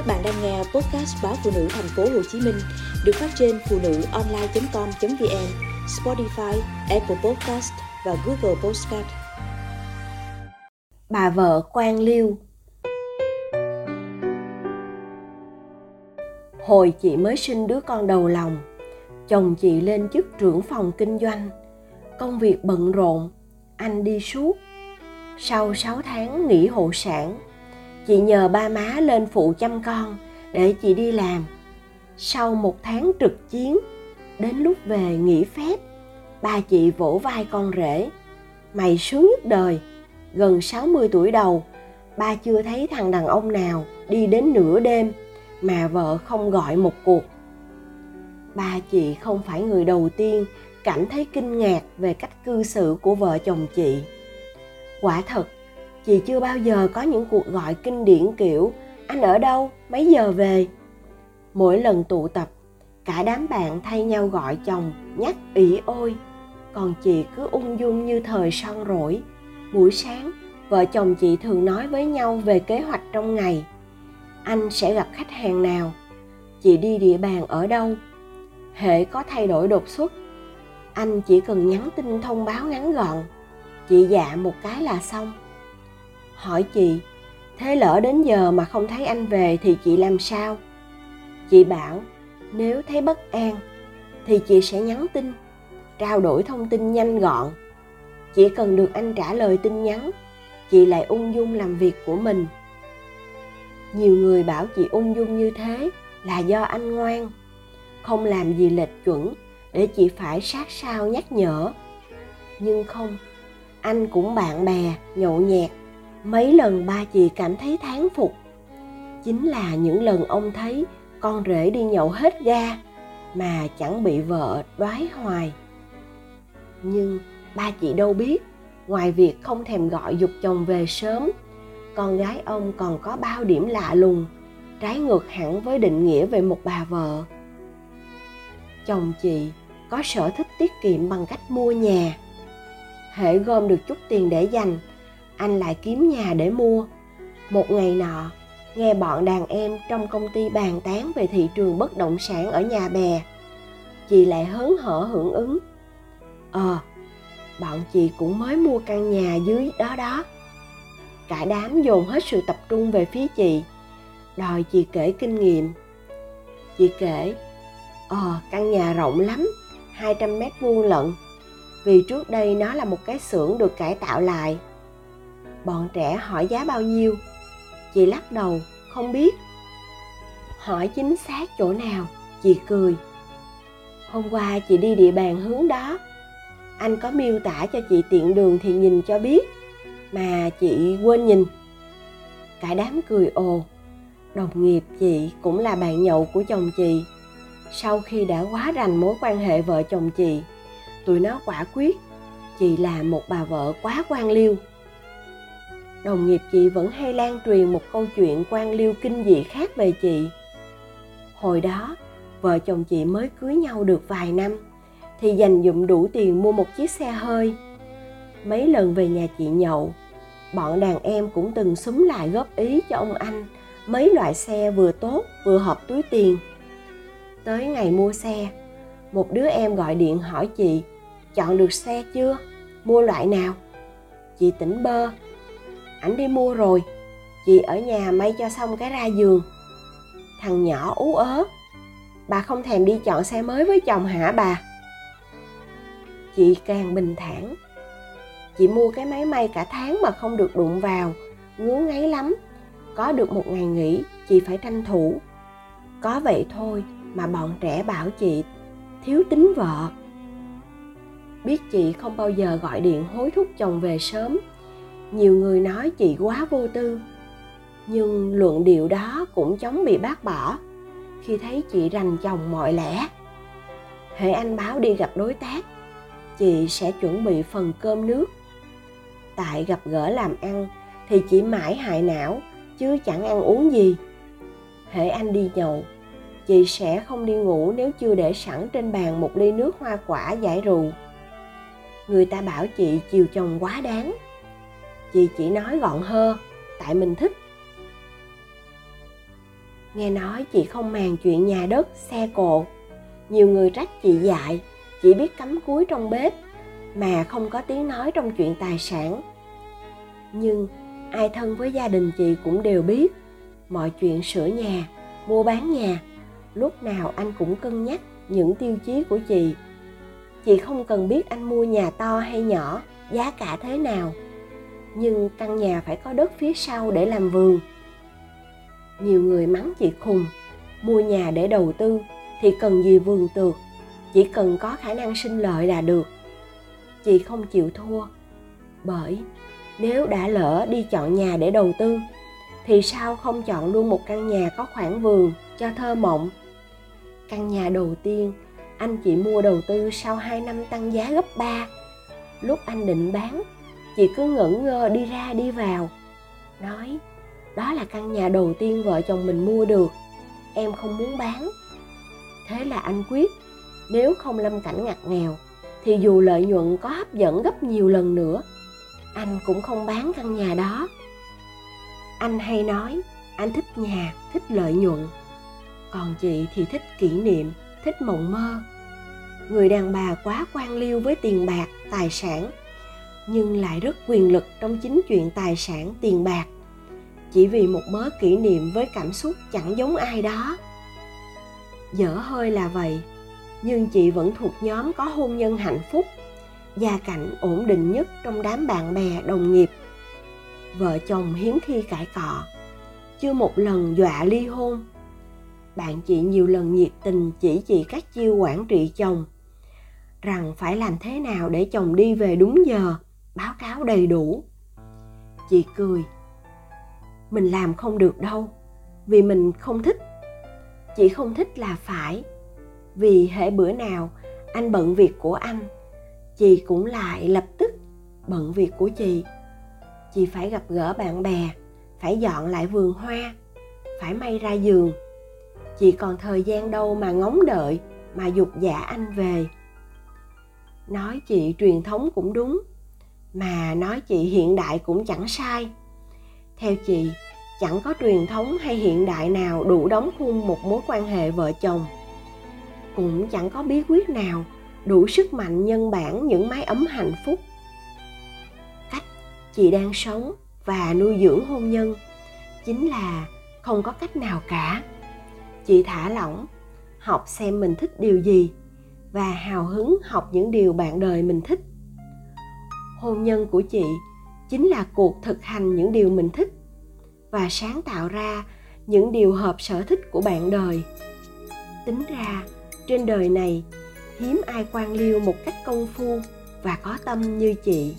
Các bạn đang nghe podcast báo phụ nữ thành phố Hồ Chí Minh được phát trên phụ nữ online.com.vn, Spotify, Apple Podcast và Google Podcast. Bà vợ quan liêu Hồi chị mới sinh đứa con đầu lòng, chồng chị lên chức trưởng phòng kinh doanh. Công việc bận rộn, anh đi suốt. Sau 6 tháng nghỉ hộ sản, chị nhờ ba má lên phụ chăm con để chị đi làm. Sau một tháng trực chiến, đến lúc về nghỉ phép, ba chị vỗ vai con rể. Mày sướng nhất đời, gần 60 tuổi đầu, ba chưa thấy thằng đàn ông nào đi đến nửa đêm mà vợ không gọi một cuộc. Ba chị không phải người đầu tiên cảm thấy kinh ngạc về cách cư xử của vợ chồng chị. Quả thật chị chưa bao giờ có những cuộc gọi kinh điển kiểu, anh ở đâu? Mấy giờ về? Mỗi lần tụ tập, cả đám bạn thay nhau gọi chồng, nhắc ỉ ôi. Còn chị cứ ung dung như thời son rỗi. Buổi sáng, vợ chồng chị thường nói với nhau về kế hoạch trong ngày. Anh sẽ gặp khách hàng nào? Chị đi địa bàn ở đâu? Hệ có thay đổi đột xuất, anh chỉ cần nhắn tin thông báo ngắn gọn. Chị dạ một cái là xong hỏi chị, thế lỡ đến giờ mà không thấy anh về thì chị làm sao? Chị bảo, nếu thấy bất an thì chị sẽ nhắn tin, trao đổi thông tin nhanh gọn. Chỉ cần được anh trả lời tin nhắn, chị lại ung dung làm việc của mình. Nhiều người bảo chị ung dung như thế là do anh ngoan, không làm gì lệch chuẩn để chị phải sát sao nhắc nhở. Nhưng không, anh cũng bạn bè, nhậu nhẹt mấy lần ba chị cảm thấy thán phục. Chính là những lần ông thấy con rể đi nhậu hết ga mà chẳng bị vợ đoái hoài. Nhưng ba chị đâu biết, ngoài việc không thèm gọi dục chồng về sớm, con gái ông còn có bao điểm lạ lùng, trái ngược hẳn với định nghĩa về một bà vợ. Chồng chị có sở thích tiết kiệm bằng cách mua nhà, hễ gom được chút tiền để dành anh lại kiếm nhà để mua. Một ngày nọ, nghe bọn đàn em trong công ty bàn tán về thị trường bất động sản ở nhà bè. Chị lại hớn hở hưởng ứng. Ờ bọn chị cũng mới mua căn nhà dưới đó đó. Cả đám dồn hết sự tập trung về phía chị. Đòi chị kể kinh nghiệm. Chị kể ờ căn nhà rộng lắm 200 mét vuông lận. Vì trước đây nó là một cái xưởng được cải tạo lại bọn trẻ hỏi giá bao nhiêu? Chị lắc đầu, không biết. Hỏi chính xác chỗ nào, chị cười. Hôm qua chị đi địa bàn hướng đó. Anh có miêu tả cho chị tiện đường thì nhìn cho biết. Mà chị quên nhìn. Cả đám cười ồ. Đồng nghiệp chị cũng là bạn nhậu của chồng chị. Sau khi đã quá rành mối quan hệ vợ chồng chị, tụi nó quả quyết, chị là một bà vợ quá quan liêu đồng nghiệp chị vẫn hay lan truyền một câu chuyện quan liêu kinh dị khác về chị. Hồi đó, vợ chồng chị mới cưới nhau được vài năm, thì dành dụm đủ tiền mua một chiếc xe hơi. Mấy lần về nhà chị nhậu, bọn đàn em cũng từng súng lại góp ý cho ông anh mấy loại xe vừa tốt vừa hợp túi tiền. Tới ngày mua xe, một đứa em gọi điện hỏi chị, chọn được xe chưa? Mua loại nào? Chị tỉnh bơ ảnh đi mua rồi. Chị ở nhà may cho xong cái ra giường. Thằng nhỏ ú ớ. Bà không thèm đi chọn xe mới với chồng hả bà? Chị càng bình thản. Chị mua cái máy may cả tháng mà không được đụng vào. Ngứa ngáy lắm. Có được một ngày nghỉ, chị phải tranh thủ. Có vậy thôi mà bọn trẻ bảo chị thiếu tính vợ. Biết chị không bao giờ gọi điện hối thúc chồng về sớm nhiều người nói chị quá vô tư. Nhưng luận điệu đó cũng chống bị bác bỏ, khi thấy chị rành chồng mọi lẽ. Hệ anh báo đi gặp đối tác, chị sẽ chuẩn bị phần cơm nước. Tại gặp gỡ làm ăn thì chị mãi hại não, chứ chẳng ăn uống gì. Hệ anh đi nhậu, chị sẽ không đi ngủ nếu chưa để sẵn trên bàn một ly nước hoa quả giải rượu. Người ta bảo chị chiều chồng quá đáng chị chỉ nói gọn hơ tại mình thích. Nghe nói chị không màng chuyện nhà đất, xe cộ. Nhiều người trách chị dại, chỉ biết cắm cúi trong bếp, mà không có tiếng nói trong chuyện tài sản. Nhưng ai thân với gia đình chị cũng đều biết, mọi chuyện sửa nhà, mua bán nhà, lúc nào anh cũng cân nhắc những tiêu chí của chị. Chị không cần biết anh mua nhà to hay nhỏ, giá cả thế nào nhưng căn nhà phải có đất phía sau để làm vườn. Nhiều người mắng chị khùng, mua nhà để đầu tư thì cần gì vườn tược, chỉ cần có khả năng sinh lợi là được. Chị không chịu thua, bởi nếu đã lỡ đi chọn nhà để đầu tư, thì sao không chọn luôn một căn nhà có khoảng vườn cho thơ mộng? Căn nhà đầu tiên anh chị mua đầu tư sau 2 năm tăng giá gấp 3 lúc anh định bán chị cứ ngẩn ngơ đi ra đi vào. Nói, đó là căn nhà đầu tiên vợ chồng mình mua được. Em không muốn bán. Thế là anh quyết, nếu không lâm cảnh ngặt nghèo, thì dù lợi nhuận có hấp dẫn gấp nhiều lần nữa, anh cũng không bán căn nhà đó. Anh hay nói, anh thích nhà, thích lợi nhuận. Còn chị thì thích kỷ niệm, thích mộng mơ. Người đàn bà quá quan liêu với tiền bạc, tài sản nhưng lại rất quyền lực trong chính chuyện tài sản tiền bạc. Chỉ vì một mớ kỷ niệm với cảm xúc chẳng giống ai đó. Dở hơi là vậy, nhưng chị vẫn thuộc nhóm có hôn nhân hạnh phúc, gia cảnh ổn định nhất trong đám bạn bè, đồng nghiệp. Vợ chồng hiếm khi cãi cọ, chưa một lần dọa ly hôn. Bạn chị nhiều lần nhiệt tình chỉ chị các chiêu quản trị chồng, rằng phải làm thế nào để chồng đi về đúng giờ báo cáo đầy đủ. Chị cười. Mình làm không được đâu, vì mình không thích. Chị không thích là phải, vì hễ bữa nào anh bận việc của anh, chị cũng lại lập tức bận việc của chị. Chị phải gặp gỡ bạn bè, phải dọn lại vườn hoa, phải may ra giường. Chị còn thời gian đâu mà ngóng đợi mà dục dạ anh về. Nói chị truyền thống cũng đúng mà nói chị hiện đại cũng chẳng sai. Theo chị, chẳng có truyền thống hay hiện đại nào đủ đóng khung một mối quan hệ vợ chồng. Cũng chẳng có bí quyết nào đủ sức mạnh nhân bản những mái ấm hạnh phúc. Cách chị đang sống và nuôi dưỡng hôn nhân chính là không có cách nào cả. Chị thả lỏng, học xem mình thích điều gì và hào hứng học những điều bạn đời mình thích hôn nhân của chị chính là cuộc thực hành những điều mình thích và sáng tạo ra những điều hợp sở thích của bạn đời. Tính ra, trên đời này, hiếm ai quan liêu một cách công phu và có tâm như chị.